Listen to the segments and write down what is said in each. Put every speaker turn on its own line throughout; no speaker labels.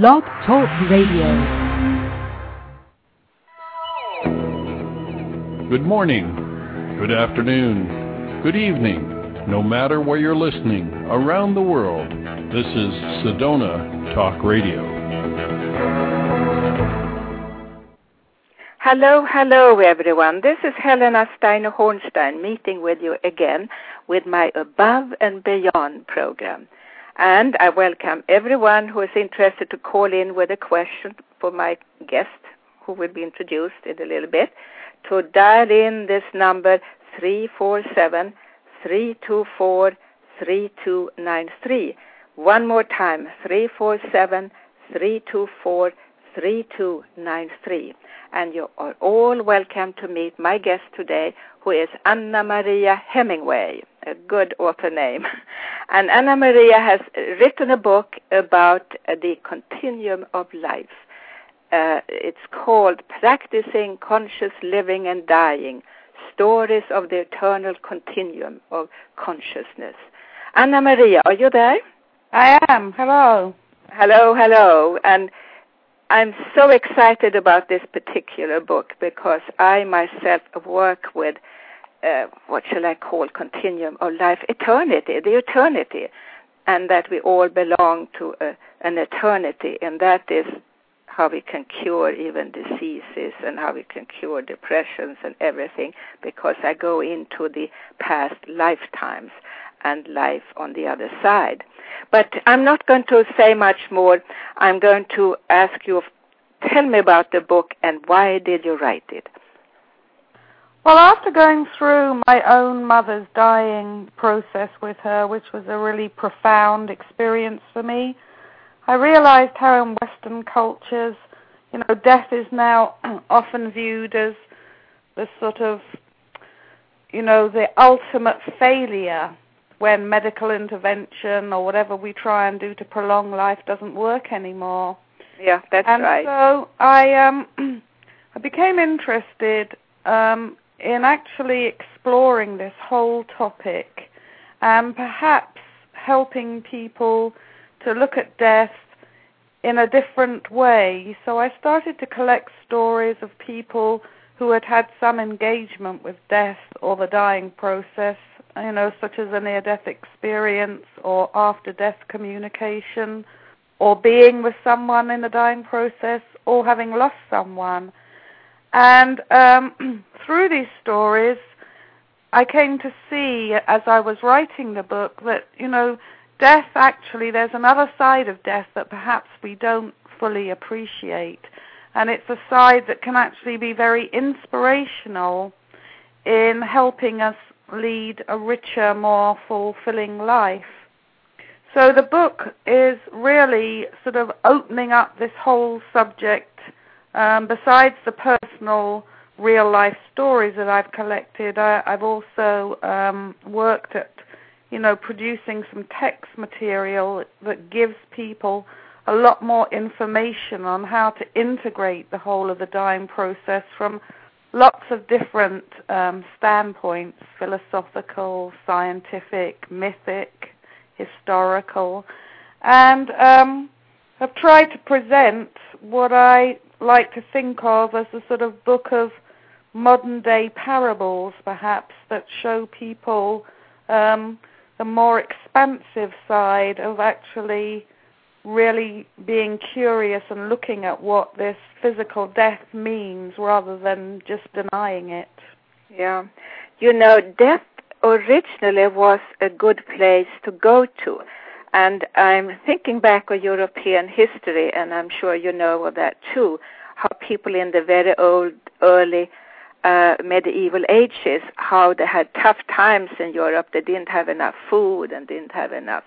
Blog Talk Radio.
Good morning, good afternoon, good evening, no matter where you're listening around the world. This is Sedona Talk Radio.
Hello, hello everyone. This is Helena Steiner Hornstein meeting with you again with my Above and Beyond program. And I welcome everyone who is interested to call in with a question for my guest, who will be introduced in a little bit, to dial in this number 347 324 3293. One more time 347 324 3293. And you are all welcome to meet my guest today, who is AnnaMaria Hemingway a good author name. And Anna Maria has written a book about the continuum of life. Uh, it's called Practicing Conscious Living and Dying Stories of the Eternal Continuum of Consciousness. Anna Maria, are you there?
I am. Hello.
Hello, hello. And I'm so excited about this particular book because I myself work with uh, what shall I call continuum of life, eternity, the eternity, and that we all belong to a, an eternity, and that is how we can cure even diseases and how we can cure depressions and everything because I go into the past lifetimes and life on the other side. But I'm not going to say much more. I'm going to ask you, tell me about the book and why did you write it?
Well, after going through my own mother's dying process with her, which was a really profound experience for me, I realized how in Western cultures, you know, death is now often viewed as the sort of, you know, the ultimate failure when medical intervention or whatever we try and do to prolong life doesn't work anymore.
Yeah, that's
and
right.
so I um I became interested um in actually exploring this whole topic and perhaps helping people to look at death in a different way. So I started to collect stories of people who had had some engagement with death or the dying process, you know, such as a near death experience or after death communication or being with someone in the dying process or having lost someone. And um, through these stories, I came to see as I was writing the book that, you know, death actually, there's another side of death that perhaps we don't fully appreciate. And it's a side that can actually be very inspirational in helping us lead a richer, more fulfilling life. So the book is really sort of opening up this whole subject um, besides the personal real life stories that I've collected, I, have also um, worked at, you know, producing some text material that gives people a lot more information on how to integrate the whole of the dying process from lots of different um, standpoints philosophical, scientific, mythic, historical. And um, I've tried to present what I like to think of as a sort of book of modern day parables, perhaps, that show people um, the more expansive side of actually really being curious and looking at what this physical death means rather than just denying it.
Yeah. You know, death originally was a good place to go to. And I'm thinking back on European history, and I'm sure you know of that too, how people in the very old, early uh, medieval ages, how they had tough times in Europe. They didn't have enough food and didn't have enough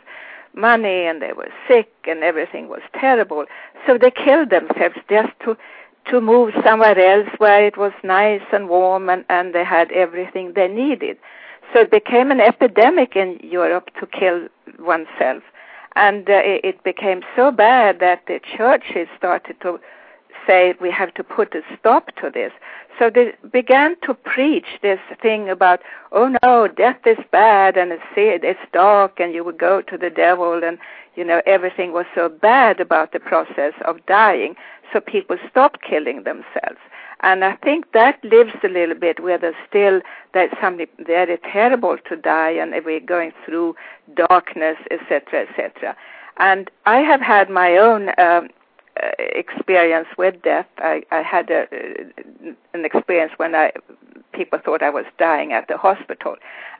money, and they were sick, and everything was terrible. So they killed themselves just to to move somewhere else where it was nice and warm, and, and they had everything they needed. So it became an epidemic in Europe to kill oneself and uh, it became so bad that the churches started to say we have to put a stop to this. So they began to preach this thing about, oh no, death is bad and it's it's dark and you will go to the devil and you know, everything was so bad about the process of dying, so people stopped killing themselves. And I think that lives a little bit where there's still that something very terrible to die and we're going through darkness, etc., etc. And I have had my own um, Uh, experience with death. I, I had a, an experience when I people thought I was dying at the hospital,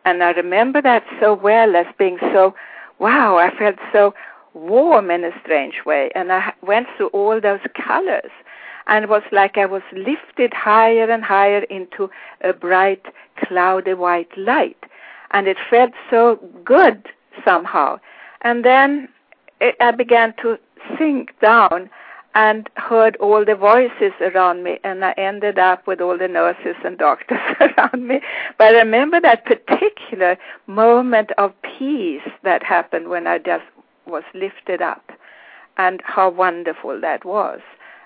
and I remember that so well as being so, wow, I felt so warm in a strange way, and I went through all those colors and it was like I was lifted higher and higher into a bright, cloudy white light. And it felt so good somehow. And then it, I began to sink down and heard all the voices around me, and I ended up with all the nurses and doctors around me. But I remember that particular moment of peace that happened when I just was lifted up, and how wonderful that was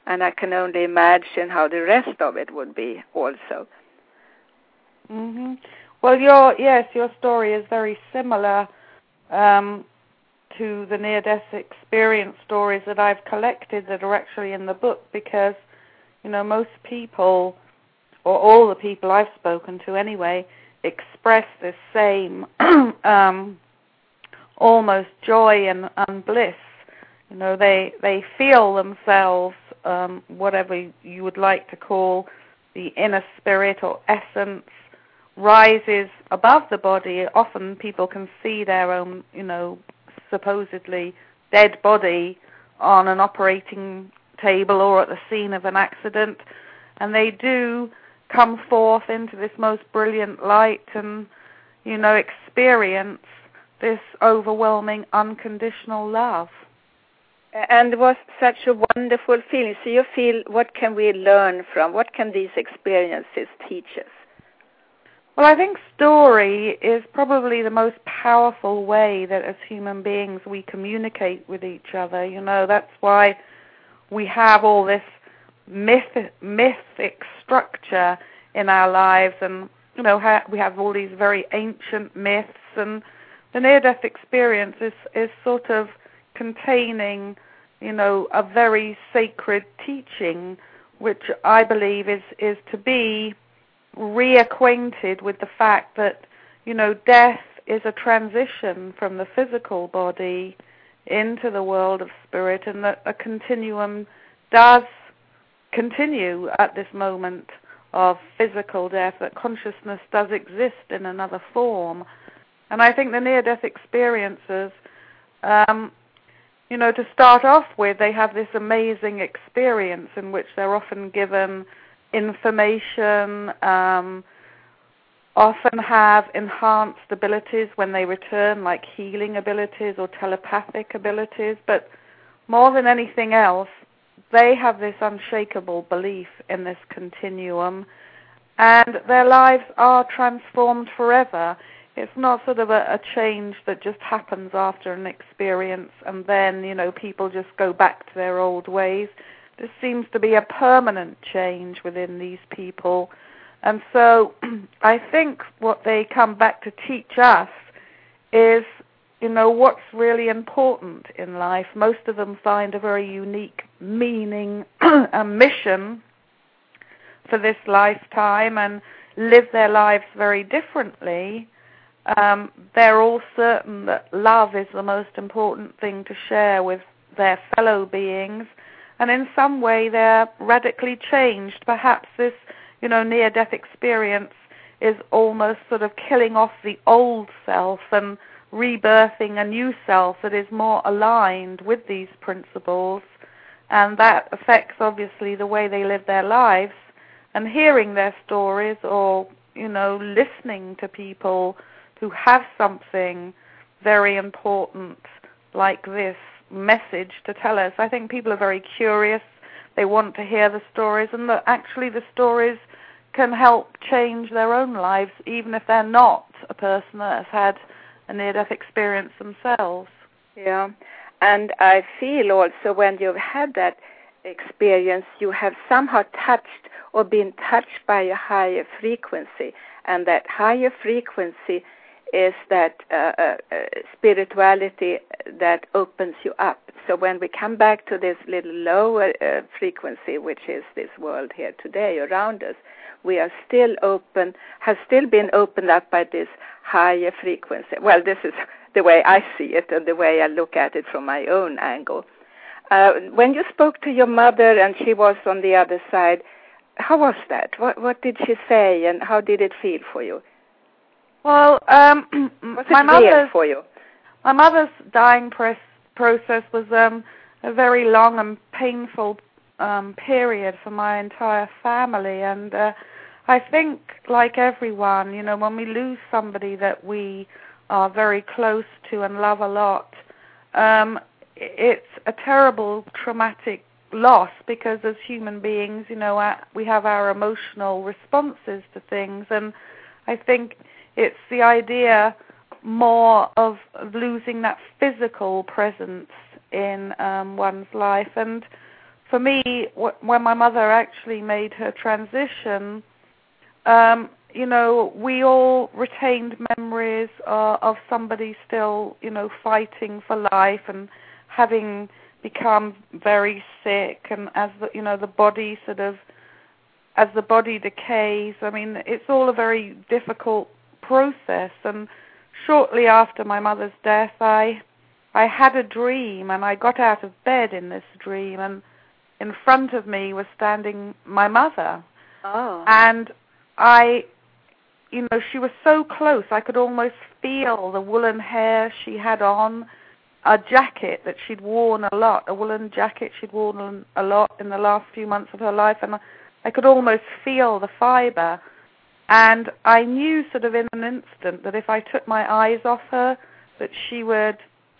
and I can only imagine how the rest of it would be also.
Mhm. Well, your yes, your story is very similar um, to the near-death experience stories that I've collected that are actually in the book because you know most people or all the people I've spoken to anyway express this same um, almost joy and, and bliss. You know, they they feel themselves um, whatever you would like to call the inner spirit or essence rises above the body. Often people can see their own, you know, supposedly dead body on an operating table or at the scene of an accident, and they do come forth into this most brilliant light and, you know, experience this overwhelming unconditional love
and it was such a wonderful feeling. So you feel, what can we learn from? What can these experiences teach us?
Well, I think story is probably the most powerful way that as human beings we communicate with each other. You know, that's why we have all this myth, mythic structure in our lives, and you know, ha- we have all these very ancient myths, and the near-death experience is is sort of containing, you know, a very sacred teaching, which I believe is is to be reacquainted with the fact that, you know, death is a transition from the physical body into the world of spirit, and that a continuum does continue at this moment of physical death, that consciousness does exist in another form. And I think the near death experiences um, you know, to start off with, they have this amazing experience in which they're often given information, um, often have enhanced abilities when they return, like healing abilities or telepathic abilities. But more than anything else, they have this unshakable belief in this continuum, and their lives are transformed forever it's not sort of a, a change that just happens after an experience and then, you know, people just go back to their old ways. This seems to be a permanent change within these people. And so I think what they come back to teach us is, you know, what's really important in life. Most of them find a very unique meaning and mission for this lifetime and live their lives very differently um, they're all certain that love is the most important thing to share with their fellow beings, and in some way they're radically changed. Perhaps this, you know, near-death experience is almost sort of killing off the old self and rebirthing a new self that is more aligned with these principles, and that affects obviously the way they live their lives. And hearing their stories, or you know, listening to people who have something very important like this message to tell us. I think people are very curious. They want to hear the stories, and that actually the stories can help change their own lives, even if they're not a person that has had a near death experience themselves.
Yeah, and I feel also when you've had that experience, you have somehow touched or been touched by a higher frequency, and that higher frequency is that uh, uh, spirituality that opens you up. So when we come back to this little lower uh, frequency, which is this world here today around us, we are still open, has still been opened up by this higher frequency. Well, this is the way I see it and the way I look at it from my own angle. Uh, when you spoke to your mother and she was on the other side, how was that? What what did she say and how did it feel for you?
Well, um,
was
my mother's
for you?
My mother's dying press, process was um, a very long and painful um, period for my entire family, and uh, I think, like everyone, you know, when we lose somebody that we are very close to and love a lot, um, it's a terrible traumatic loss because as human beings, you know, we have our emotional responses to things, and I think it's the idea more of losing that physical presence in um, one's life. And for me, w- when my mother actually made her transition, um, you know, we all retained memories uh, of somebody still, you know, fighting for life and having become very sick, and as the, you know, the body sort of, as the body decays. I mean, it's all a very difficult process. And shortly after my mother's death, I I had a dream, and I got out of bed in this dream, and in front of me was standing my mother.
Oh.
And I, you know, she was so close, I could almost feel the woolen hair she had on, a jacket that she'd worn a lot, a woolen jacket she'd worn a lot in the last few months of her life, and I could almost feel the fiber. And I knew sort of in an instant that if I took my eyes off her, that she would,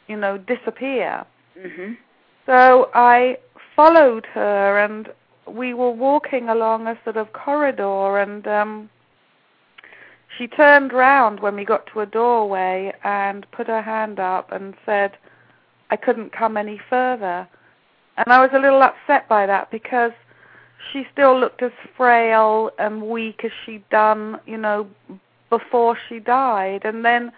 you know, disappear.
Mm-hmm.
So I followed her, and we were walking along a sort of corridor, and um, she turned round when we got to a doorway and put her hand up and said, I couldn't come any further. And I was a little upset by that because she still looked as frail and weak as she'd done, you know, before she died. And then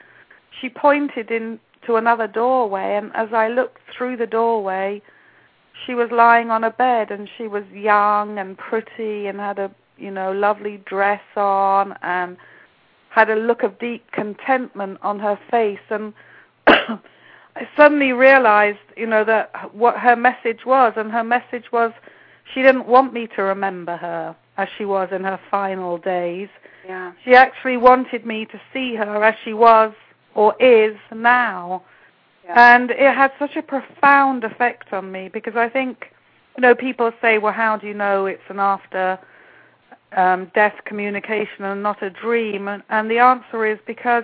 she pointed into another doorway, and as I looked through the doorway, she was lying on a bed, and she was young and pretty, and had a, you know, lovely dress on, and had a look of deep contentment on her face. And I suddenly realized, you know, that what her message was, and her message was she didn't want me to remember her as she was in her final days.
Yeah.
She actually wanted me to see her as she was or is now.
Yeah.
And it had such a profound effect on me because I think, you know, people say, well, how do you know it's an after um, death communication and not a dream? And, and the answer is because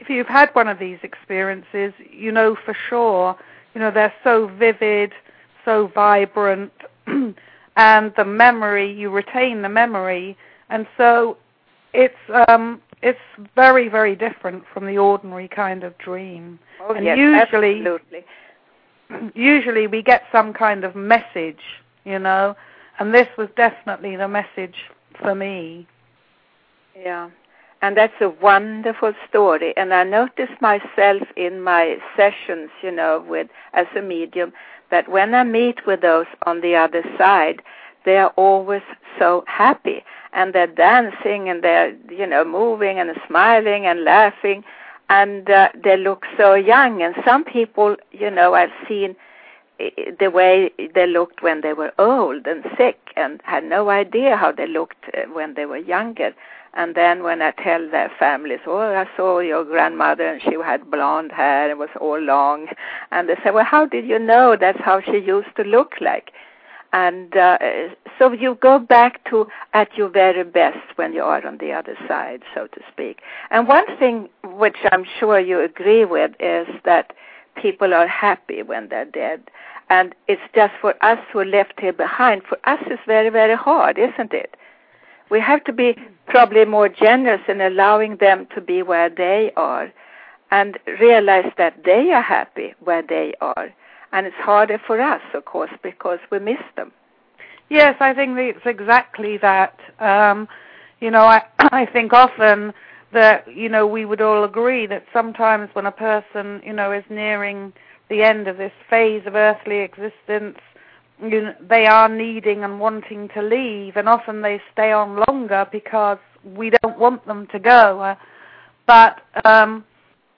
if you've had one of these experiences, you know for sure, you know, they're so vivid, so vibrant. and the memory you retain the memory. And so it's um it's very very different from the ordinary kind of dream.
Oh,
and
yes,
usually
absolutely.
usually we get some kind of message you know and this was definitely the message for me.
Yeah. And that's a wonderful story. And i notice myself in my sessions you know with as a medium that when I meet with those on the other side, they are always so happy. And they're dancing and they're you know moving and smiling and laughing. And uh, they look so young. And some people you know I've seen the way they looked when they were old and sick and had no idea how they looked uh, when they were younger and then when I tell their families, oh, I saw your grandmother and she had blonde hair and was all long, and they say, well, how did you know that's how she used to look like? And uh, so you go back to at your very best when you are on the other side, so to speak. And one thing which I'm sure you agree with is that people are happy when they're dead. And it's just for us who are left here behind. For us, it's very, very hard, isn't it? We have to be probably more generous in allowing them to be where they are and realize that they are happy where they are. And it's harder for us, of course, because we miss them.
Yes, I think it's exactly that. Um, you know, I, I think often that you know we would all agree that sometimes when a person you know is nearing the end of this phase of earthly existence you know, they are needing and wanting to leave and often they stay on longer because we don't want them to go uh, but um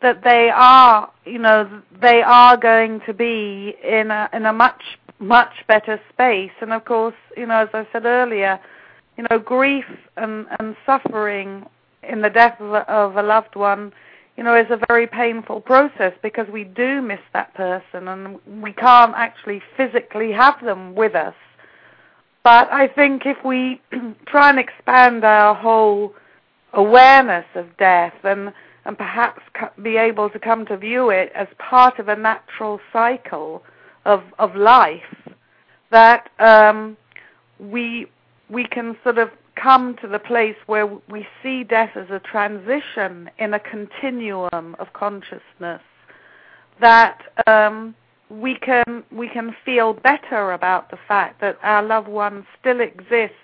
that they are you know they are going to be in a in a much much better space. And of course you know as i said earlier you know grief and and suffering in the death of a, of a loved one, you know, is a very painful process because we do miss that person and we can't actually physically have them with us. But I think if we try and expand our whole awareness of death and and perhaps be able to come to view it as part of a natural cycle of of life, that um, we we can sort of come to the place where we see death as a transition in a continuum of consciousness that um, we can we can feel better about the fact that our loved one still exists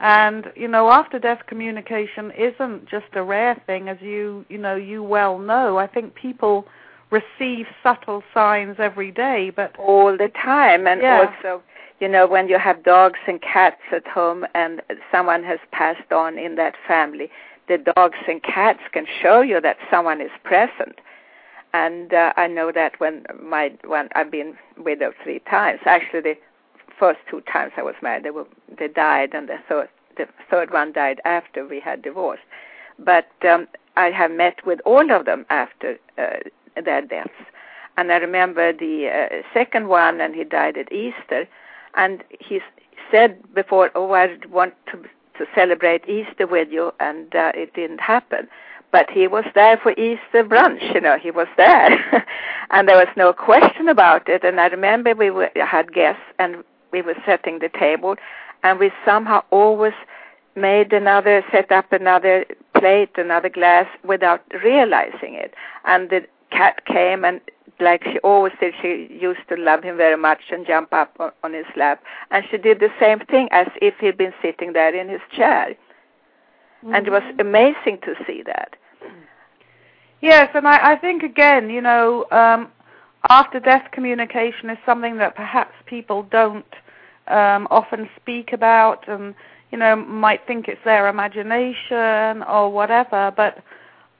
and you know after death communication isn't just a rare thing as you you know you well know i think people receive subtle signs every day but
all the time and
yeah.
also you know, when you have dogs and cats at home and someone has passed on in that family, the dogs and cats can show you that someone is present. And uh, I know that when my when I've been widowed three times. Actually, the first two times I was married, they were they died, and the third the third one died after we had divorced. But um, I have met with all of them after uh, their deaths. And I remember the uh, second one, and he died at Easter and he said before, "Oh, I want to to celebrate Easter with you," and uh, it didn't happen. But he was there for Easter brunch, you know. He was there, and there was no question about it. And I remember we were, had guests, and we were setting the table, and we somehow always made another, set up another plate, another glass without realizing it. And the cat came and like she always did, she used to love him very much and jump up on, on his lap. And she did the same thing as if he'd been sitting there in his chair. Mm-hmm. And it was mm-hmm. amazing to see that.
Yes, and I, I think again, you know, um, after death communication is something that perhaps people don't um, often speak about, and you know, might think it's their imagination or whatever. But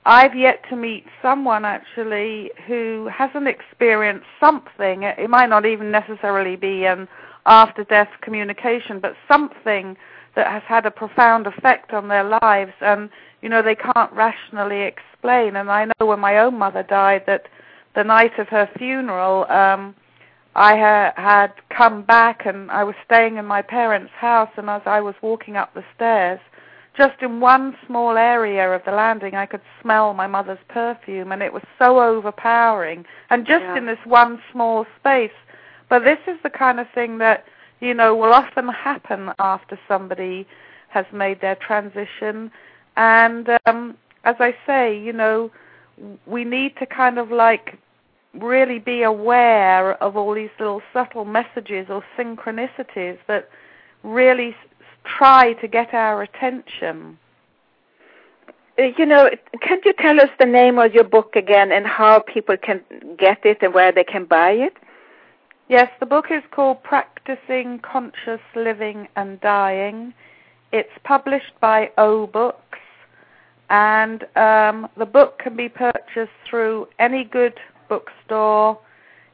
I've yet to meet someone actually who hasn't experienced something. It might not even necessarily be an after death communication, but something that has had a profound effect on their lives. And you know they can't rationally explain. And I know when my own mother died that the night of her funeral um I ha- had come back and I was staying in my parents' house. And as I was walking up the stairs just in one small area of the landing, I could smell my mother's perfume, and it was so overpowering. And just
yeah.
in this one small space. But this is the kind of thing that, you know, will often happen after somebody has made their transition. And um, as I say, you know, we need to kind of like really be aware of all these little subtle messages or synchronicities that really try to get our attention.
Uh, you know, can you tell us the name of your book again and how people can get it and where they can buy it?
Yes, the book is called Practicing Conscious Living and Dying. It's published by O Books, and um, the book can be purchased through any good bookstore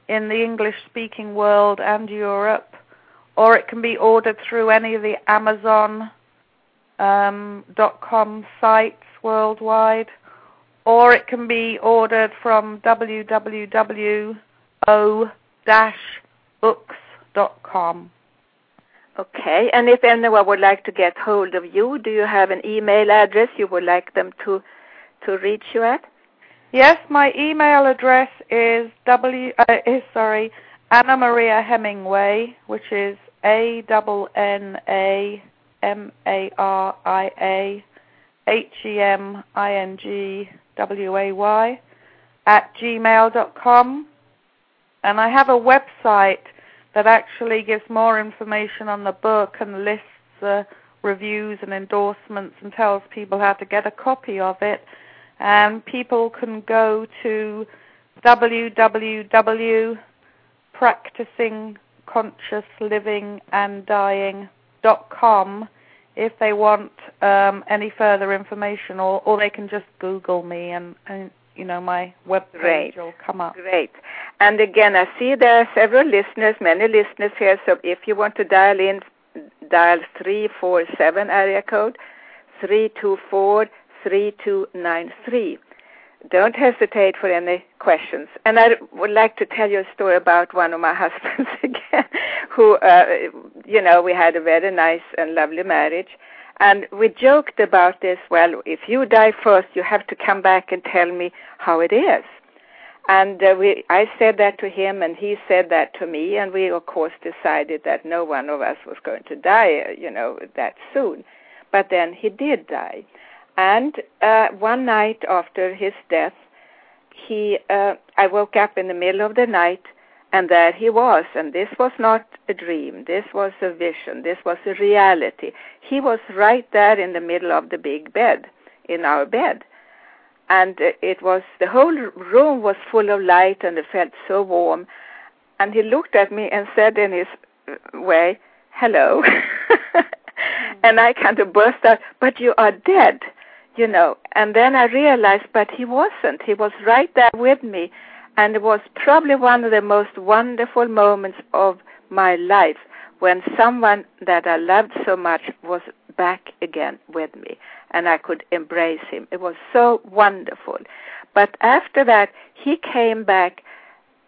in the English speaking world and Europe or it can be ordered through any of the Amazon um, .com sites worldwide, or it can be ordered from www.o-books.com.
Okay, and if anyone would like to get hold of you, do you have an email address you would like them to to reach you at?
Yes, my email address is w uh, is sorry AnnaMaria Hemingway, which is a double N A M A R I A H E M I N G W A Y at gmail dot com, and I have a website that actually gives more information on the book and lists uh, reviews and endorsements and tells people how to get a copy of it. And people can go to www.practicingconsciouslivinganddying.com if they want um, any further information, or, or they can just Google me and, and you know my web page will come up.
Great. And again, I see there are several listeners, many listeners here. So if you want to dial in, dial three four seven area code three two four three two nine three. Don't hesitate for any questions. And I would like to tell you a story about one of my husbands again, who, uh, you know, we had a very nice and lovely marriage. And we joked about this, well, if you die first, you have to come back and tell me how it is. And uh, we, I said that to him, and he said that to me, and we, of course, decided that no one of us was going to die, uh, you know, that soon. But then he did die. And uh, one night after his death, he, uh, I woke up in the middle of the night, and there he was. And this was not a dream. This was a vision. This was a reality. He was right there in the middle of the big bed, in our bed. And uh, it was, the whole room was full of light, and it felt so warm. And he looked at me and said in his uh, way, hello. and I kind of burst out, but you are dead you know. And then I realized, but he wasn't. He was right there with me. And it was probably one of the most wonderful moments of my life when someone that I loved so much was back again with me and I could embrace him. It was so wonderful. But after that, he came back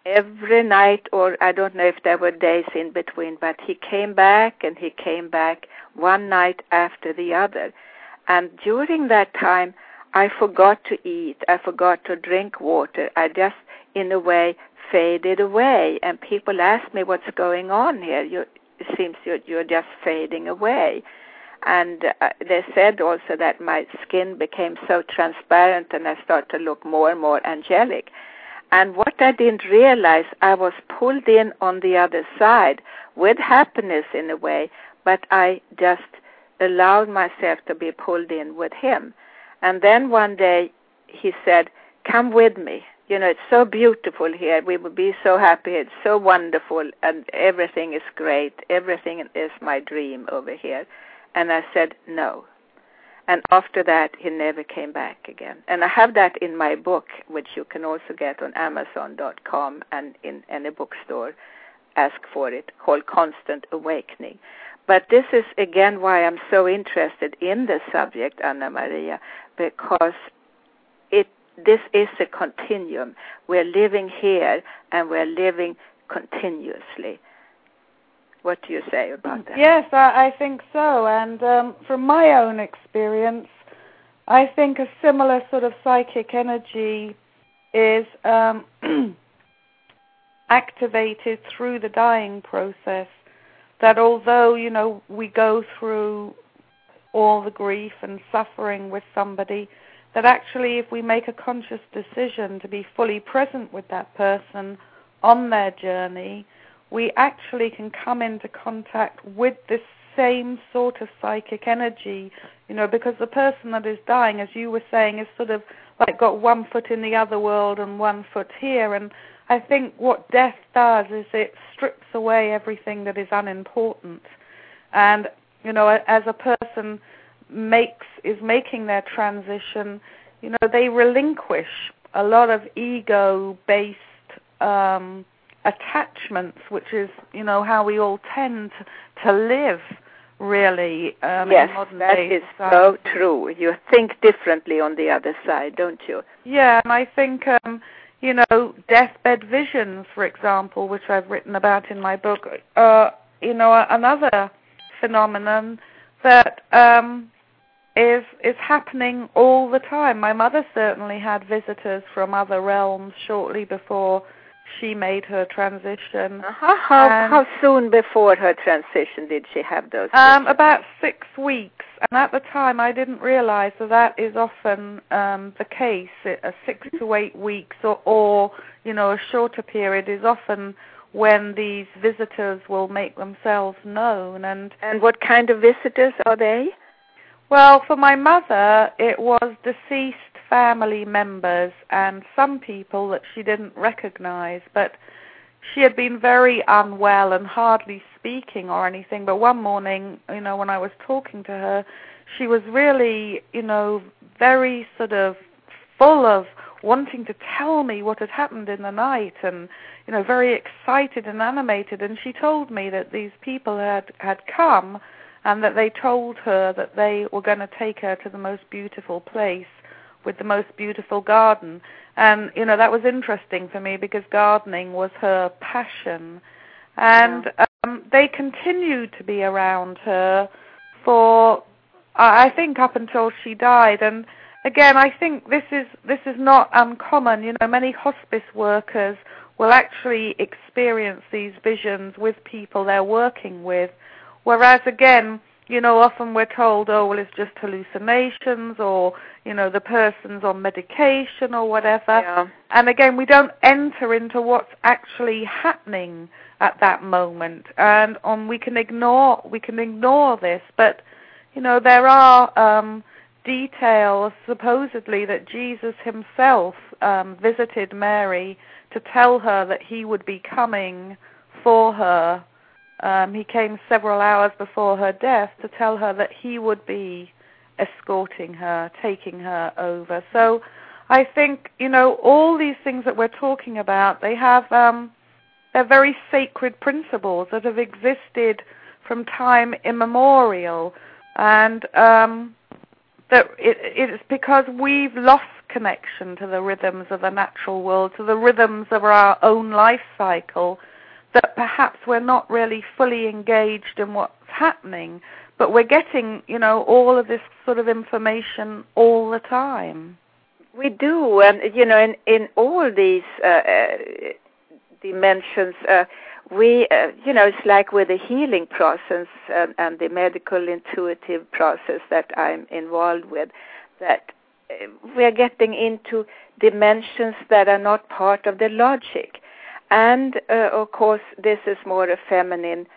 every night, or I don't know if there were days in between, but he came back and he came back one night after the other. And during that time, I forgot to eat. I forgot to drink water. I just, in a way, faded away. And people ask me, "What's going on here? You, it seems you're, you're just fading away." And uh, they said also that my skin became so transparent, and I started to look more and more angelic. And what I didn't realize, I was pulled in on the other side with happiness in a way, but I just allowed myself to be pulled in with him. And then one day he said, Come with me. You know, it's so beautiful here. We will be so happy. It's so wonderful, and everything is great. Everything is my dream over here. And I said, No. And after that, he never came back again. And I have that in my book, which you can also get on Amazon.com and in any bookstore. Ask for it, called Constant Awakening. But this is again why I'm so interested in the subject, Anna Maria, because it this is a continuum. We're living here and we're living continuously. What do you say about that?
Yes, I, I think so. And um, from my own experience, I think a similar sort of psychic energy is um, activated through the dying process that although you know we go through all the grief and suffering with somebody that actually if we make a conscious decision to be fully present with that person on their journey we actually can come into contact with this same sort of psychic energy you know because the person that is dying as you were saying is sort of like got one foot in the other world and one foot here and I think what death does is it strips away everything that is unimportant. And, you know, as a person makes is making their transition, you know, they relinquish a lot of ego based um, attachments, which is, you know, how we all tend to live really um,
yes,
in modern
that is
society.
so true. You think differently on the other side, don't you?
Yeah, and I think um, you know, deathbed visions, for example, which I've written about in my book, uh, you know, another phenomenon that um, is is happening all the time. My mother certainly had visitors from other realms shortly before she made her transition.
Uh-huh. How how soon before her transition did she have those?
Um, about six weeks, and at the time I didn't realize that that is often um, the case. A six to eight weeks, or, or you know, a shorter period is often when these visitors will make themselves known and
and what kind of visitors are they
well for my mother it was deceased family members and some people that she didn't recognize but she had been very unwell and hardly speaking or anything. But one morning you know when i was talking to her she was really you know very sort of full of wanting to tell me what had happened in the night and you know very excited and animated. And she told me that these people had had come and that they told her that they were going to take her to the most beautiful place with the most beautiful garden and you know that was interesting for me because gardening was her passion and
yeah.
um they continued to be around her for I think up until she died and again, I think this is this is not uncommon. You know, many hospice workers will actually experience these visions with people they're working with, whereas again, you know, often we're told, oh, well, it's just hallucinations, or you know, the person's on medication or whatever.
Yeah.
And again, we don't enter into what's actually happening at that moment, and um, we can ignore we can ignore this, but you know, there are um, details supposedly that Jesus himself um, visited Mary to tell her that he would be coming for her. Um, he came several hours before her death to tell her that he would be escorting her, taking her over. So I think, you know, all these things that we're talking about, they have, um, they're very sacred principles that have existed from time immemorial. And, um, that it, it's because we've lost connection to the rhythms of the natural world, to the rhythms of our own life cycle, that perhaps we're not really fully engaged in what's happening, but we're getting, you know, all of this sort of information all the time.
We do, and you know, in in all these uh, uh, dimensions, uh, we, uh, you know, it's like with the healing process and, and the medical intuitive process that I'm involved with, that uh, we are getting into dimensions that are not part of the logic. And uh, of course, this is more a feminine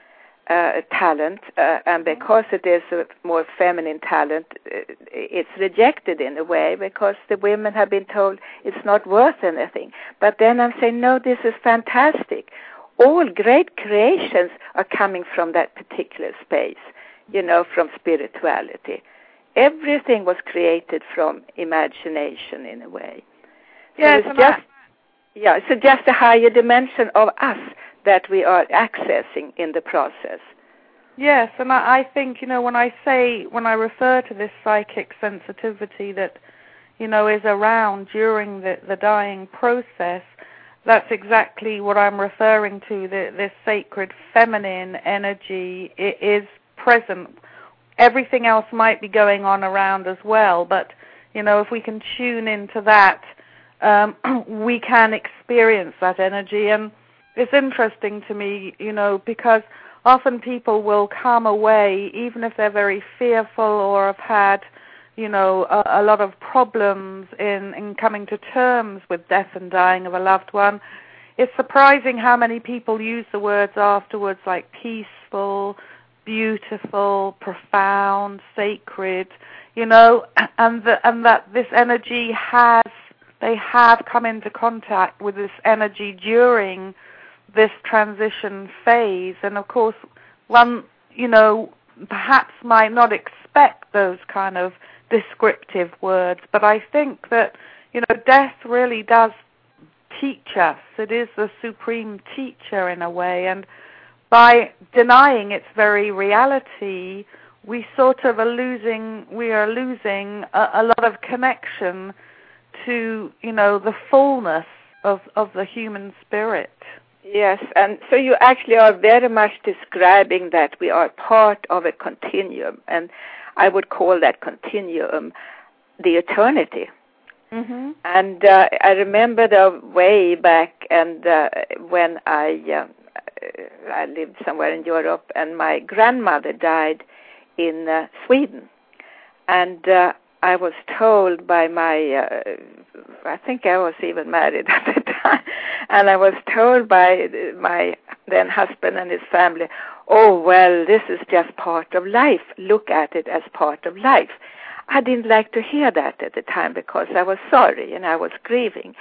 uh, talent, uh, and because it is a more feminine talent, uh, it's rejected in a way because the women have been told it's not worth anything. But then I'm saying, no, this is fantastic all great creations are coming from that particular space, you know, from spirituality. Everything was created from imagination in a way.
Yes,
so it's just, yeah, so just a higher dimension of us that we are accessing in the process.
Yes, and I, I think, you know, when I say, when I refer to this psychic sensitivity that, you know, is around during the, the dying process, that's exactly what I'm referring to. The, this sacred feminine energy is present. Everything else might be going on around as well, but you know, if we can tune into that, um, we can experience that energy. And it's interesting to me, you know, because often people will come away, even if they're very fearful or have had you know, a, a lot of problems in, in coming to terms with death and dying of a loved one. It's surprising how many people use the words afterwards like peaceful, beautiful, profound, sacred, you know, and the, and that this energy has they have come into contact with this energy during this transition phase and of course one you know perhaps might not expect those kind of descriptive words, but I think that, you know, death really does teach us. It is the supreme teacher in a way, and by denying its very reality, we sort of are losing, we are losing a, a lot of connection to, you know, the fullness of, of the human spirit.
Yes, and so you actually are very much describing that we are part of a continuum, and I would call that continuum the eternity.
Mm-hmm.
And uh, I remember the way back, and uh, when I uh, I lived somewhere in Europe, and my grandmother died in uh, Sweden, and uh, I was told by my, uh, I think I was even married at the time, and I was told by my then husband and his family, oh, well, this is just part of life. Look at it as part of life. I didn't like to hear that at the time because I was sorry and I was grieving.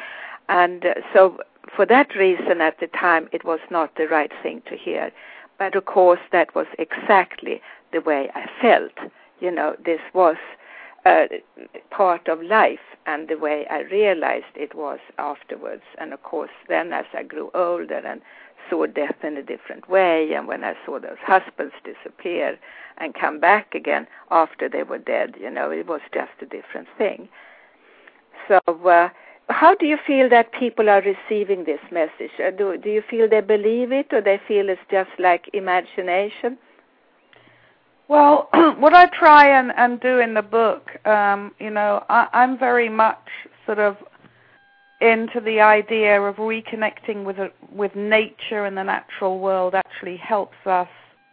And uh, so, for that reason, at the time, it was not the right thing to hear. But of course, that was exactly the way I felt. You know, this was part of life and the way I realized it was afterwards. And of course, then as I grew older and saw death in a different way, and when I saw those husbands disappear and come back again after they were dead, you know, it was just a different thing. So, uh, how do you feel that people are receiving this message? Uh, do do you feel they believe it, or they feel it's just like imagination?
Well, what I try and, and do in the book, um, you know, I, I'm very much sort of into the idea of reconnecting with a, with nature and the natural world actually helps us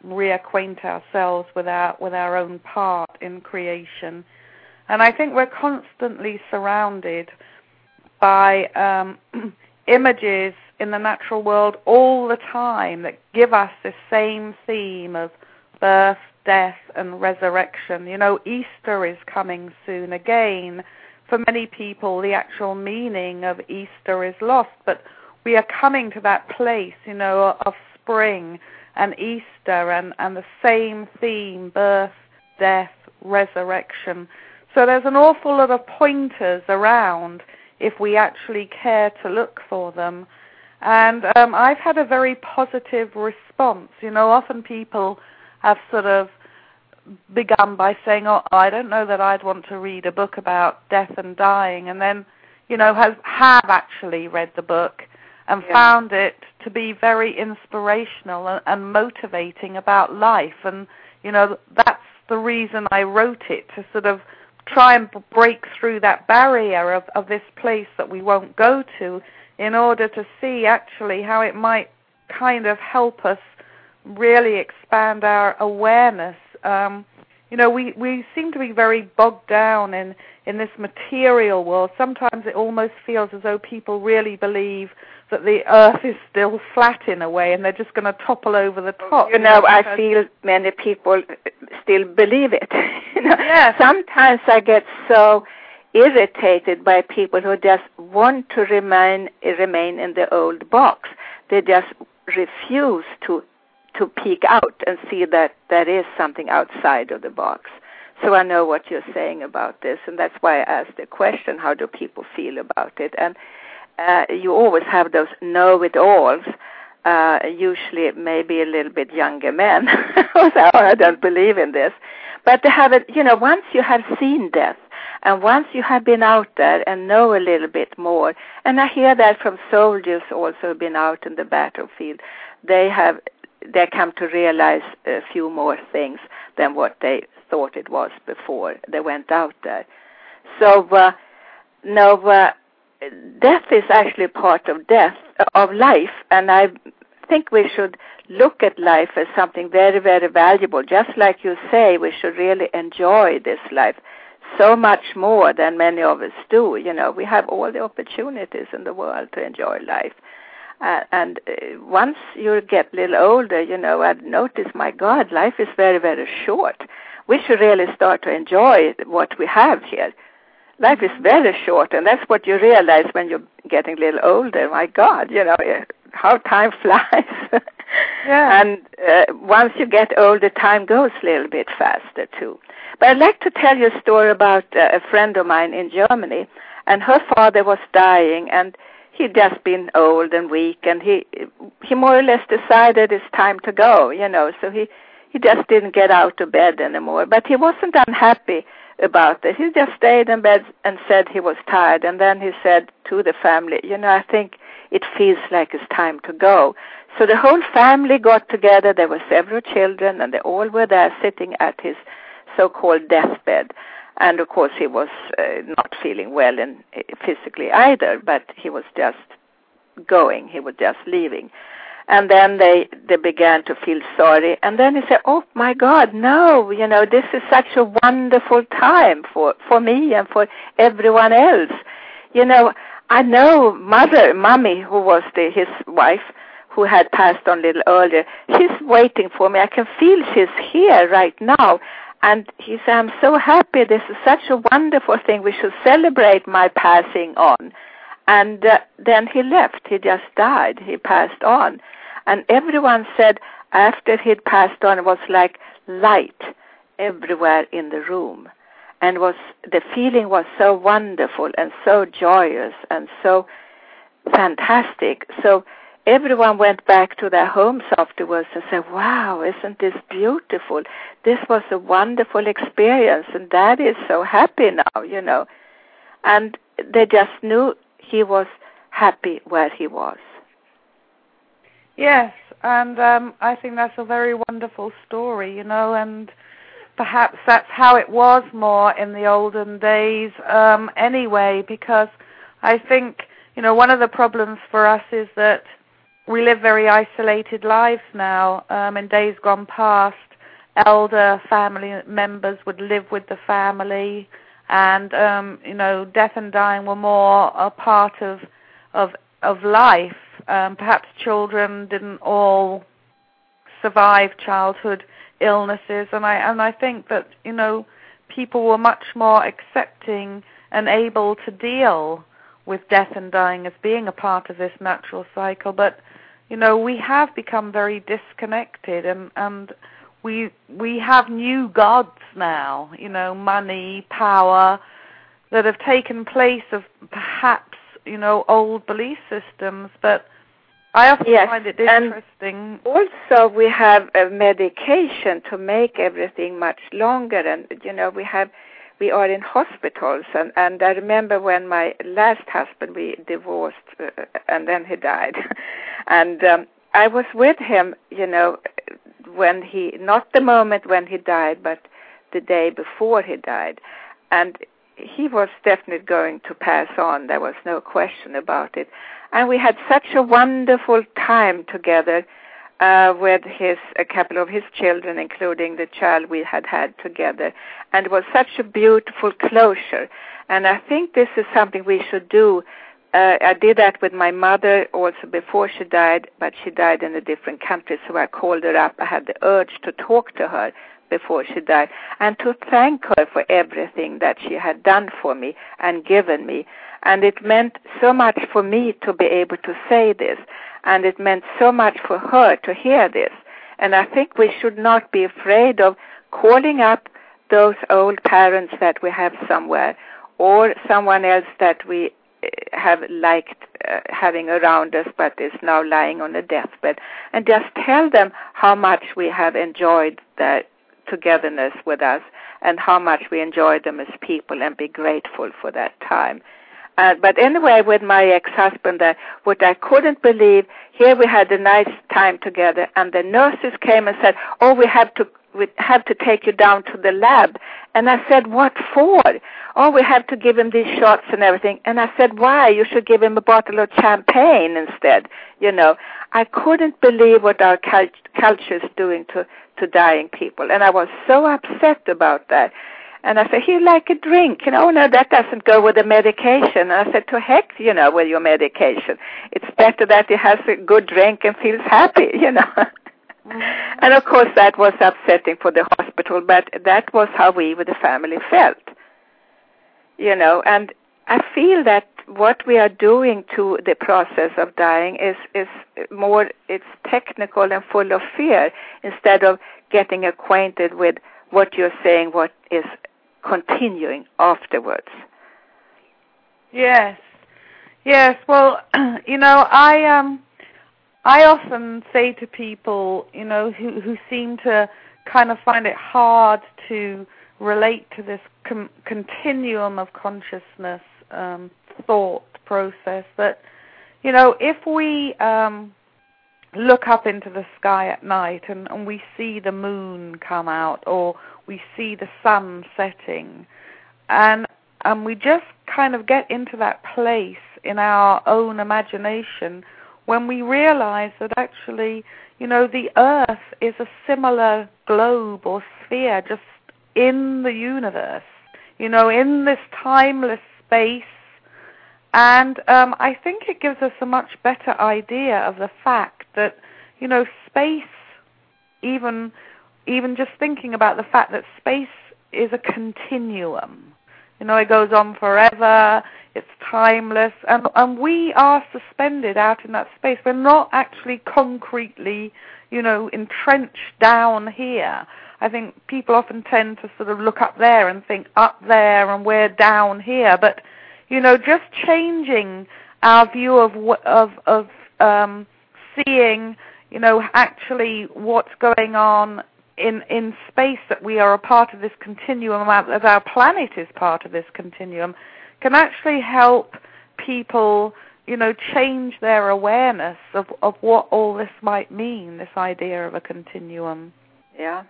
reacquaint ourselves with our with our own part in creation. And I think we're constantly surrounded by um, images in the natural world all the time that give us the same theme of birth, death, and resurrection. You know, Easter is coming soon again. For many people, the actual meaning of Easter is lost, but we are coming to that place, you know, of spring and Easter and, and the same theme birth, death, resurrection. So there's an awful lot of pointers around if we actually care to look for them. And um, I've had a very positive response. You know, often people have sort of begun by saying, "Oh, I don't know that I'd want to read a book about death and dying," and then, you know, have have actually read the book and yeah. found it to be very inspirational and, and motivating about life. And you know, that's the reason I wrote it to sort of try and break through that barrier of, of this place that we won't go to in order to see actually how it might kind of help us really expand our awareness. Um, you know, we, we seem to be very bogged down in, in this material world. Sometimes it almost feels as though people really believe that the earth is still flat in a way and they're just going to topple over the top.
You know, I feel many people still believe it. you know,
yes.
Sometimes I get so irritated by people who just want to remain remain in the old box. They just refuse to to peek out and see that there is something outside of the box. So I know what you're saying about this, and that's why I asked the question: How do people feel about it? And uh, you always have those know-it-alls. Uh, usually, maybe a little bit younger men who say, "Oh, I don't believe in this," but to have it, you know, once you have seen death, and once you have been out there and know a little bit more, and I hear that from soldiers also been out in the battlefield, they have they come to realize a few more things than what they thought it was before they went out there. So, uh, no, uh, death is actually part of death of life, and I think we should look at life as something very, very valuable. Just like you say, we should really enjoy this life so much more than many of us do. You know, we have all the opportunities in the world to enjoy life. Uh, and uh, once you get a little older, you know, I notice, my God, life is very, very short. We should really start to enjoy what we have here life is very short, and that's what you realize when you're getting a little older. My God, you know how time flies.
yeah.
And uh, once you get older, time goes a little bit faster too. But I'd like to tell you a story about uh, a friend of mine in Germany, and her father was dying, and he'd just been old and weak, and he he more or less decided it's time to go, you know. So he he just didn't get out of bed anymore. But he wasn't unhappy about this. He just stayed in bed and said he was tired. And then he said to the family, You know, I think it feels like it's time to go. So the whole family got together. There were several children, and they all were there sitting at his so called deathbed. And of course, he was uh, not feeling well in, physically either, but he was just going, he was just leaving. and then they they began to feel sorry. And then he said oh my god no you know this is such a wonderful time for for me and for everyone else. You know i know mother mommy who was the his wife who had passed on a little earlier she's waiting for me. I can feel she's here right now and he said i'm so happy. This is such a wonderful thing. We should celebrate my passing on. And uh, then he left. He just died. He passed on. And everyone said after he'd passed on, it was like light everywhere in the room. And was the feeling was so wonderful and so joyous and so fantastic. So everyone went back to their homes afterwards and said, Wow, isn't this beautiful? This was a wonderful experience and dad is so happy now, you know. And they just knew he was happy where he was.
Yes, and um, I think that's a very wonderful story, you know, and perhaps that's how it was more in the olden days um, anyway, because I think, you know, one of the problems for us is that we live very isolated lives now. Um, in days gone past, elder family members would live with the family, and um, you know, death and dying were more a part of of of life. Um, perhaps children didn't all survive childhood illnesses, and I and I think that you know people were much more accepting and able to deal with death and dying as being a part of this natural cycle. But you know we have become very disconnected, and and we we have new gods now. You know, money, power that have taken place of perhaps you know old belief systems, but I often
yes.
find it interesting.
And also, we have a medication to make everything much longer, and you know, we have we are in hospitals, and and I remember when my last husband we divorced, uh, and then he died, and um, I was with him, you know, when he not the moment when he died, but the day before he died, and he was definitely going to pass on. There was no question about it. And we had such a wonderful time together uh, with his a couple of his children, including the child we had had together, and it was such a beautiful closure. And I think this is something we should do. Uh, I did that with my mother also before she died, but she died in a different country, so I called her up. I had the urge to talk to her before she died and to thank her for everything that she had done for me and given me. And it meant so much for me to be able to say this. And it meant so much for her to hear this. And I think we should not be afraid of calling up those old parents that we have somewhere or someone else that we eh, have liked uh, having around us but is now lying on a deathbed and just tell them how much we have enjoyed their togetherness with us and how much we enjoy them as people and be grateful for that time. Uh, but anyway, with my ex-husband, uh, what I couldn't believe, here we had a nice time together, and the nurses came and said, "Oh, we have to we have to take you down to the lab." And I said, "What for?" "Oh, we have to give him these shots and everything." And I said, "Why? You should give him a bottle of champagne instead." You know, I couldn't believe what our cult- culture is doing to to dying people, and I was so upset about that. And I said, he like a drink. You know, oh, no, that doesn't go with the medication. And I said, to heck, you know, with your medication. It's better that he has a good drink and feels happy, you know. Mm-hmm. And of course that was upsetting for the hospital, but that was how we with the family felt. You know, and I feel that what we are doing to the process of dying is, is more, it's technical and full of fear instead of getting acquainted with what you're saying, what is continuing afterwards.
Yes, yes. Well, you know, I um, I often say to people, you know, who who seem to kind of find it hard to relate to this com- continuum of consciousness um, thought process that, you know, if we um, look up into the sky at night and, and we see the moon come out or we see the sun setting and and we just kind of get into that place in our own imagination when we realize that actually, you know, the earth is a similar globe or sphere just in the universe, you know, in this timeless space. And um, I think it gives us a much better idea of the fact that, you know, space, even even just thinking about the fact that space is a continuum. You know, it goes on forever, it's timeless, and, and we are suspended out in that space. We're not actually concretely, you know, entrenched down here. I think people often tend to sort of look up there and think up there and we're down here, but you know, just changing our view of of of um, seeing, you know, actually what's going on in in space that we are a part of this continuum, as our planet is part of this continuum, can actually help people, you know, change their awareness of of what all this might mean. This idea of a continuum.
Yeah.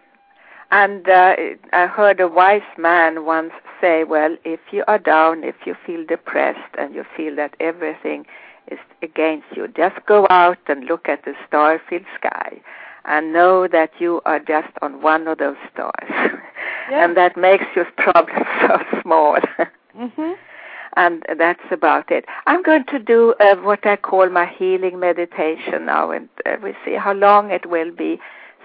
And uh, I heard a wise man once say, well, if you are down, if you feel depressed and you feel that everything is against you, just go out and look at the star-filled sky and know that you are just on one of those stars. Yeah. and that makes your problem so small.
mm-hmm.
And that's about it. I'm going to do uh, what I call my healing meditation now, and uh, we see how long it will be.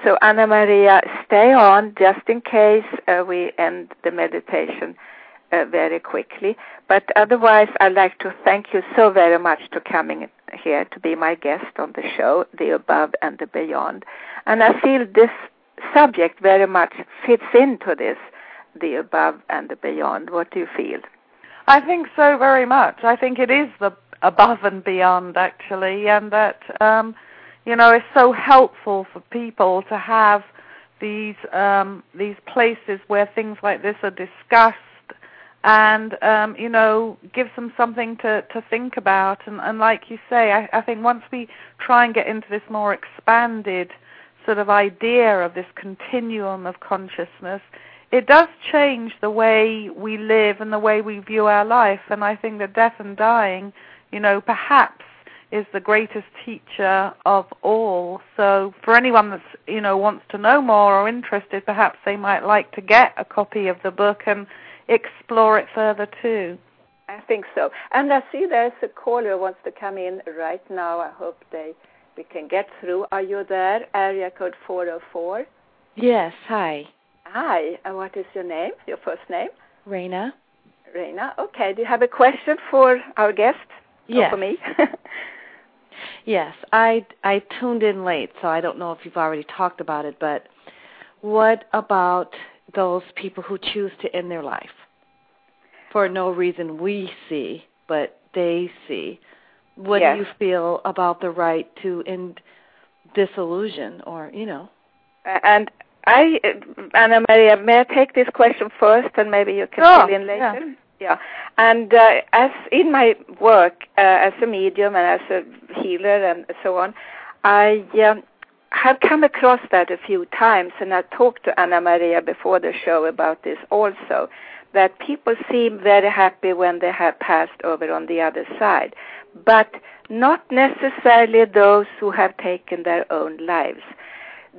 So, AnnaMaria, stay on just in case uh, we end the meditation uh, very quickly. But otherwise, I'd like to thank you so very much for coming here to be my guest on the show, The Above and the Beyond. And I feel this subject very much fits into this, The Above and the Beyond. What do you feel?
I think so very much. I think it is the above and beyond, actually, and that, um, you know, it's so helpful for people to have these um, these places where things like this are discussed and um, you know gives them something to, to think about. And, and like you say, I, I think once we try and get into this more expanded sort of idea of this continuum of consciousness, it does change the way we live and the way we view our life. And I think that death and dying, you know, perhaps is the greatest teacher of all. So for anyone that's you know wants to know more or interested, perhaps they might like to get a copy of the book and explore it further too.
I think so. And I see there's a caller who wants to come in right now. I hope they we can get through. Are you there? Area code 404.
Yes. Hi.
Hi. And what is your name? Your first name?
Raina.
Raina. Okay. Do you have a question for our guest?
Yes.
for me?
yes. I I tuned in late, so I don't know if you've already talked about it, but what about those people who choose to end their life for no reason we see, but they see. What
yes.
do you feel about the right to end disillusion or, you know?
And I, AnnaMaria, may I take this question first and maybe you can
oh,
fill in later?
Yeah.
yeah. And uh, as in my work uh, as a medium and as a healer and so on, I um, have come across that a few times, and I talked to AnnaMaria before the show about this also, that people seem very happy when they have passed over on the other side, but not necessarily those who have taken their own lives.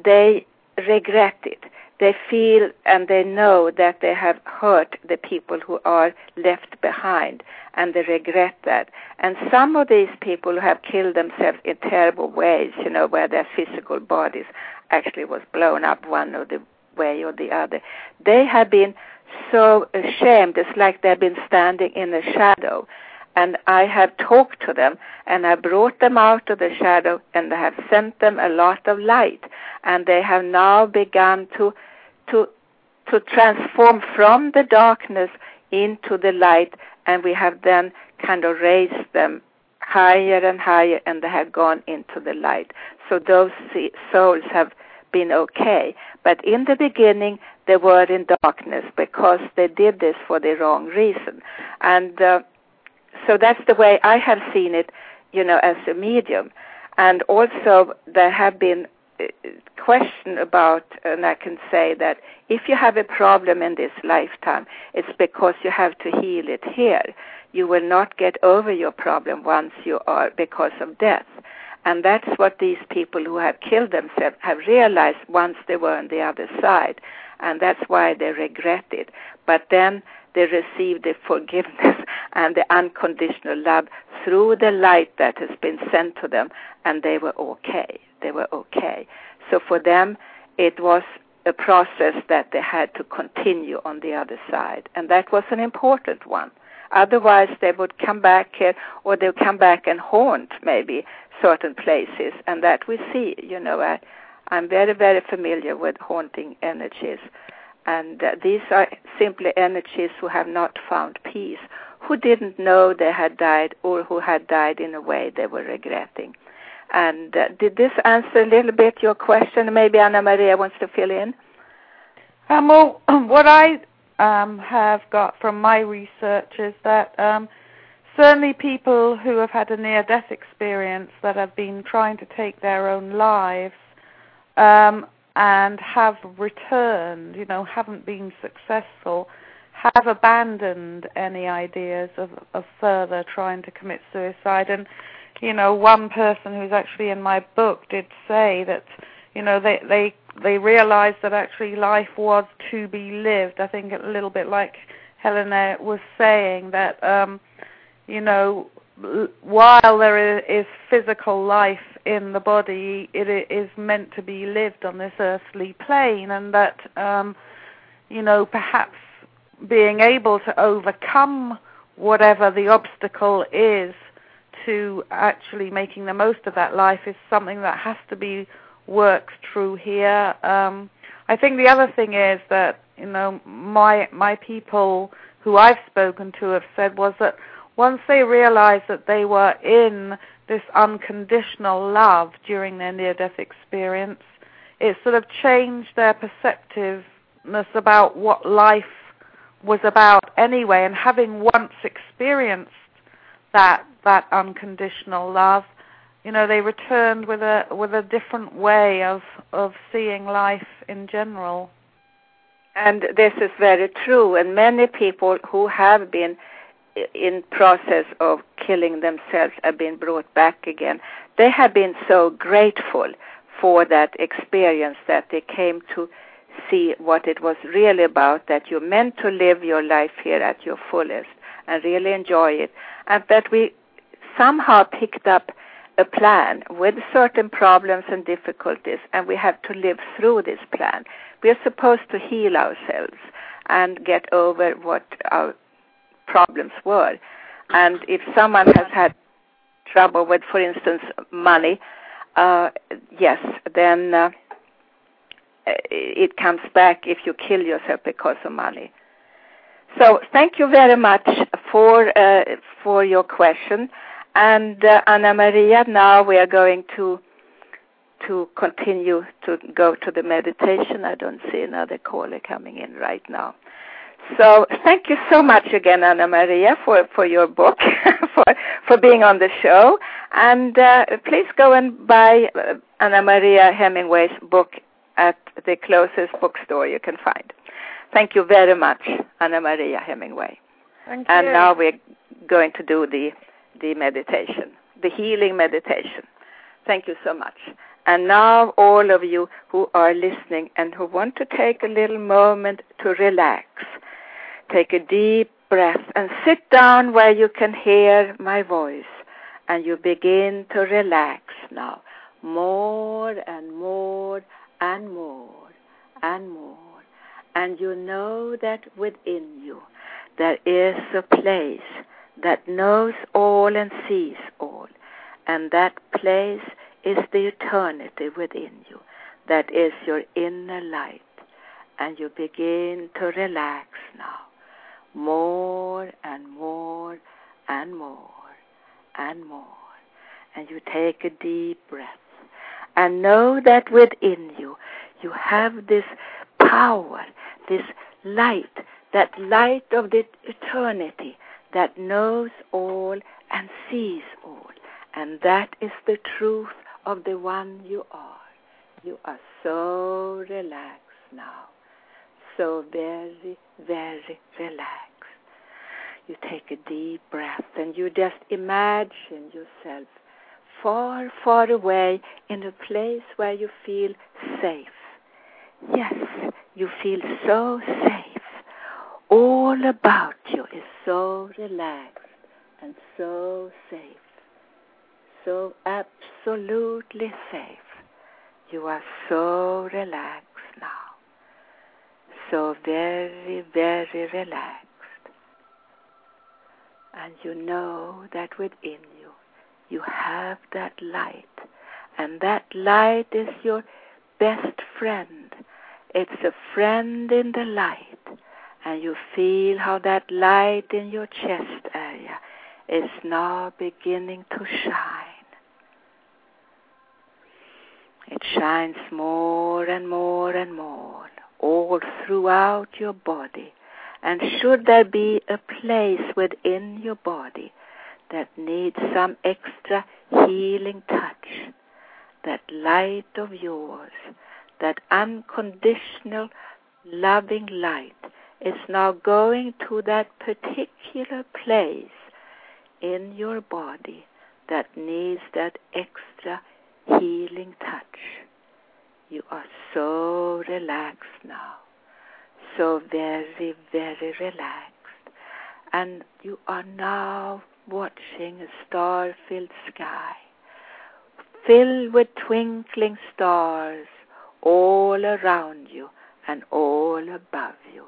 They regret it they feel and they know that they have hurt the people who are left behind and they regret that. And some of these people have killed themselves in terrible ways, you know, where their physical bodies actually was blown up one or the way or the other, they have been so ashamed. It's like they've been standing in the shadow. And I have talked to them and I brought them out of the shadow and I have sent them a lot of light. And they have now begun to to to transform from the darkness into the light and we have then kind of raised them higher and higher and they have gone into the light so those souls have been okay but in the beginning they were in darkness because they did this for the wrong reason and uh, so that's the way i have seen it you know as a medium and also there have been uh, question about, and I can say that if you have a problem in this lifetime, it's because you have to heal it here. You will not get over your problem once you are because of death. And that's what these people who have killed themselves have realized once they were on the other side. And that's why they regret it. But then they receive the forgiveness and the unconditional love through the light that has been sent to them, and they were okay. They were okay. So for them, it was a process that they had to continue on the other side, and that was an important one. Otherwise, they would come back here, or they'll come back and haunt maybe certain places, and that we see. You know, I, I'm very, very familiar with haunting energies, and uh, these are simply energies who have not found peace, who didn't know they had died, or who had died in a way they were regretting. And uh, did this answer a little bit your question? Maybe AnnaMaria wants to fill in.
Um, well, what I um, have got from my research is that um, certainly people who have had a near-death experience that have been trying to take their own lives um, and have returned, you know, haven't been successful, have abandoned any ideas of, of further trying to commit suicide. And, you know, one person who's actually in my book did say that, you know, they, they they realized that actually life was to be lived. I think a little bit like Helena was saying that, um, you know, while there is physical life in the body, it is meant to be lived on this earthly plane, and that, um, you know, perhaps being able to overcome whatever the obstacle is to actually making the most of that life is something that has to be worked through here. Um, I think the other thing is that you know my my people who I've spoken to have said was that once they realized that they were in this unconditional love during their near-death experience, it sort of changed their perceptiveness about what life was about anyway. And having once experienced that that unconditional love, you know they returned with a with a different way of of seeing life in general
and this is very true and many people who have been in process of killing themselves have been brought back again they have been so grateful for that experience that they came to see what it was really about that you're meant to live your life here at your fullest and really enjoy it and that we somehow picked up a plan with certain problems and difficulties, and we have to live through this plan. We are supposed to heal ourselves and get over what our problems were. And if someone has had trouble with, for instance, money, uh, yes, then uh, it comes back if you kill yourself because of money. So thank you very much for uh, for your question. And uh, AnnaMaria, now we are going to to continue to go to the meditation. I don't see another caller coming in right now. So thank you so much again, AnnaMaria, for, for your book, for for being on the show, and uh, please go and buy uh, AnnaMaria Hemingway's book at the closest bookstore you can find. Thank you very much, AnnaMaria Hemingway.
Thank
you. And now we're going to do the the meditation, the healing meditation. Thank you so much. And now, all of you who are listening and who want to take a little moment to relax, take a deep breath and sit down where you can hear my voice. And you begin to relax now, more and more and more and more. And you know that within you there is a place that knows all and sees all. And that place is the eternity within you. That is your inner light. And you begin to relax now. More and more and more and more. And you take a deep breath. And know that within you, you have this power, this light, that light of the eternity that knows all and sees all. And that is the truth of the one you are. You are so relaxed now. So very, very relaxed. You take a deep breath and you just imagine yourself far, far away in a place where you feel safe. Yes, you feel so safe. All about you is so relaxed and so safe. So absolutely safe. You are so relaxed now. So very, very relaxed. And you know that within you, you have that light. And that light is your best friend. It's a friend in the light. And you feel how that light in your chest area is now beginning to shine. It shines more and more and more all throughout your body. And should there be a place within your body that needs some extra healing touch, that light of yours, that unconditional loving light is now going to that particular place in your body that needs that extra healing touch. You are so relaxed now, so very, very relaxed. And you are now watching a star filled sky, filled with twinkling stars all around you and all above you.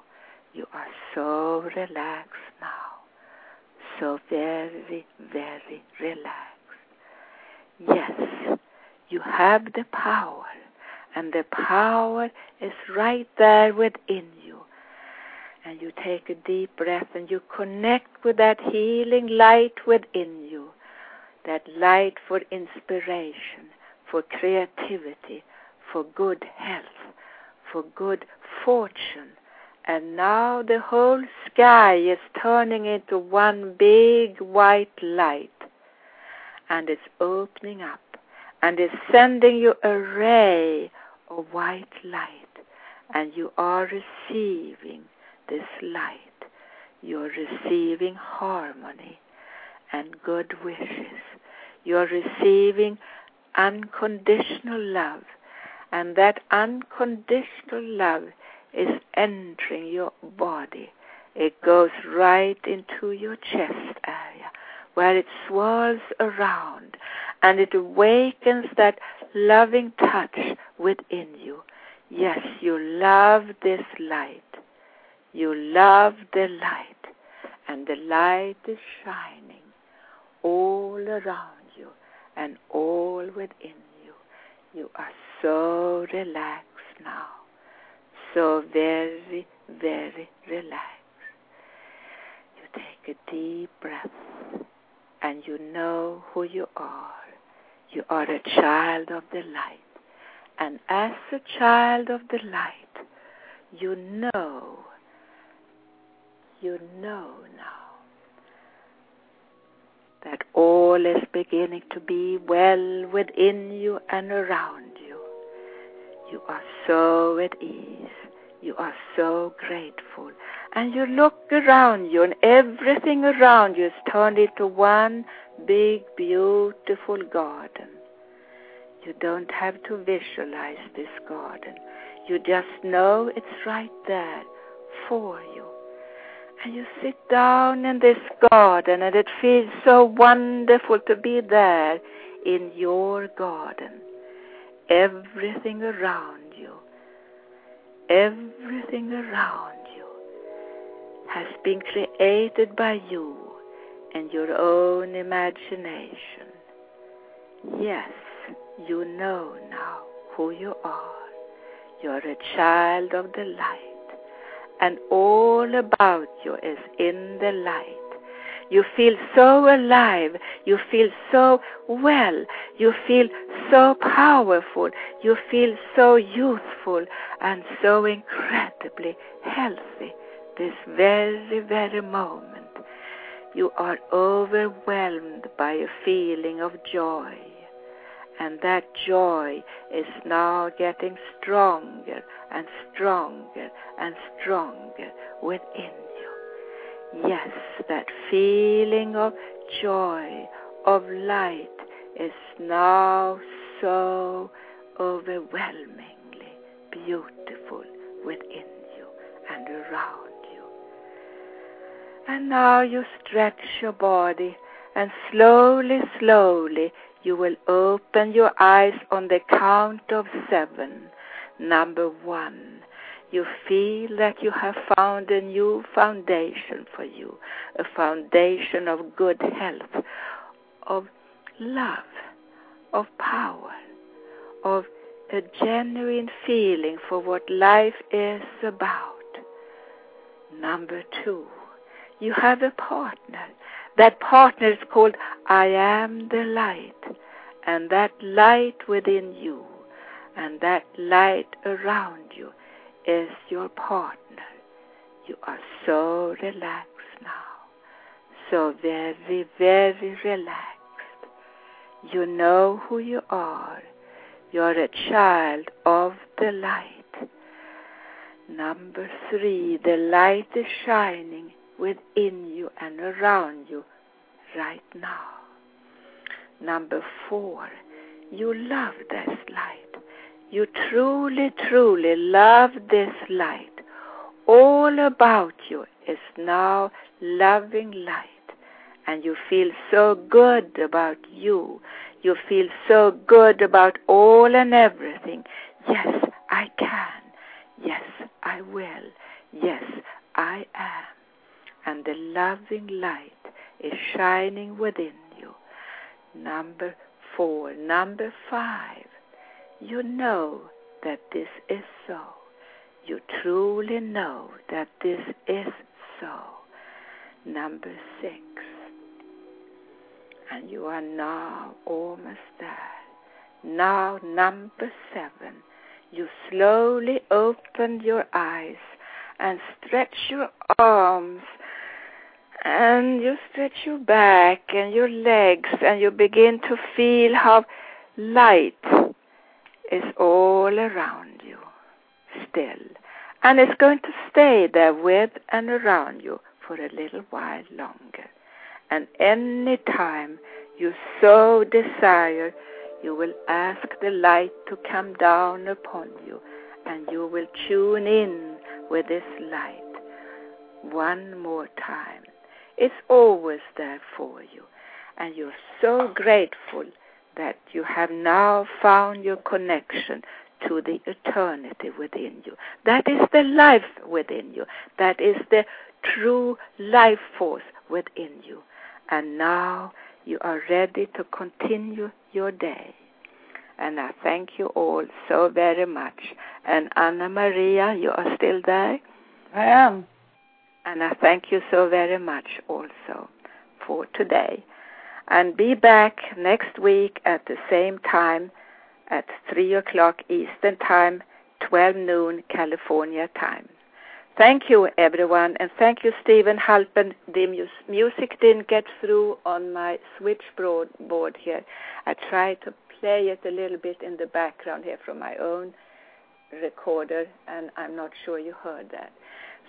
You are so relaxed now, so very, very relaxed. Yes, you have the power, and the power is right there within you. And you take a deep breath and you connect with that healing light within you, that light for inspiration, for creativity, for good health, for good fortune. And now the whole sky is turning into one big white light. And it's opening up and is sending you a ray of white light. And you are receiving this light. You're receiving harmony and good wishes. You're receiving unconditional love. And that unconditional love is entering your body. It goes right into your chest area where it swirls around and it awakens that loving touch within you. Yes, you love this light. You love the light, and the light is shining all around you and all within you. You are so relaxed now, so very, very relaxed. You take a deep breath and you know who you are. You are a child of the light. And as a child of the light, you know, you know now that all is beginning to be well within you and around you. You are so at ease. You are so grateful. And you look around you, and everything around you is turned into one big, beautiful garden. You don't have to visualize this garden. You just know it's right there for you. And you sit down in this garden, and it feels so wonderful to be there in your garden. Everything around you, everything around you has been created by you and your own imagination. Yes, you know now who you are. You're a child of the light, and all about you is in the light. You feel so alive. You feel so well. You feel so powerful. You feel so youthful and so incredibly healthy this very, very moment you are overwhelmed by a feeling of joy. And that joy is now getting stronger and stronger and stronger within you. Yes, that feeling of joy, of light is now so overwhelmingly beautiful within you and around you. And now you stretch your body and slowly, slowly you will open your eyes on the count of seven. Number one, you feel that you have found a new foundation for you, a foundation of good health, of love, of power, of a genuine feeling for what life is about. Number two, you have a partner. That partner is called I am the light. And that light within you and that light around you is your partner. You are so relaxed now. So very, very relaxed. You know who you are. You're a child of the light. Number three, the light is shining within you and around you right now. Number four, you love this light. You truly, truly love this light. All about you is now loving light. And you feel so good about you. You feel so good about all and everything. Yes, I can. Yes, I will. Yes, I am. And the loving light is shining within. Number four. Number five. You know that this is so. You truly know that this is so. Number six. And you are now almost there. Now, number seven. You slowly open your eyes and stretch your arms and you stretch your back and your legs and you begin to feel how light is all around you still. And it's going to stay there with and around you for a little while longer. And any time you so desire, you will ask the light to come down upon you and you will tune in with this light one more time. It's always there for you. And you're so grateful that you have now found your connection to the eternity within you. That is the life within you. That is the true life force within you. And now you are ready to continue your day. And I thank you all so very much. And AnnaMaria, you are still there?
I am.
And I thank you so very much also for today. And be back next week at the same time at 3 o'clock Eastern Time, 12 noon California time. Thank you, everyone, and thank you, Steven Halpern. The music didn't get through on my switchboard board here. I tried to play it a little bit in the background here from my own recorder, and I'm not sure you heard that.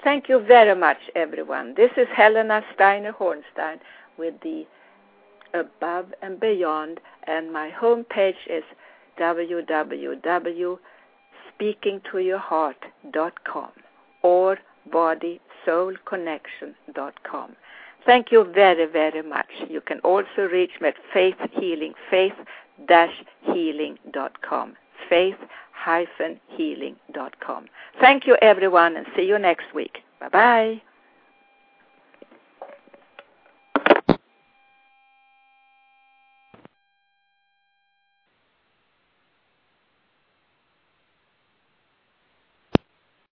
Thank you very much, everyone. This is Helena Steiner Hornstein with the Above and Beyond, and my homepage is www.speakingtoyourheart.com or bodysoulconnection.com. Thank you very, very much. You can also reach me at Faith Healing, faith-healing.com, faith-healing.com. Thank you, everyone, and see you next week. Bye-bye.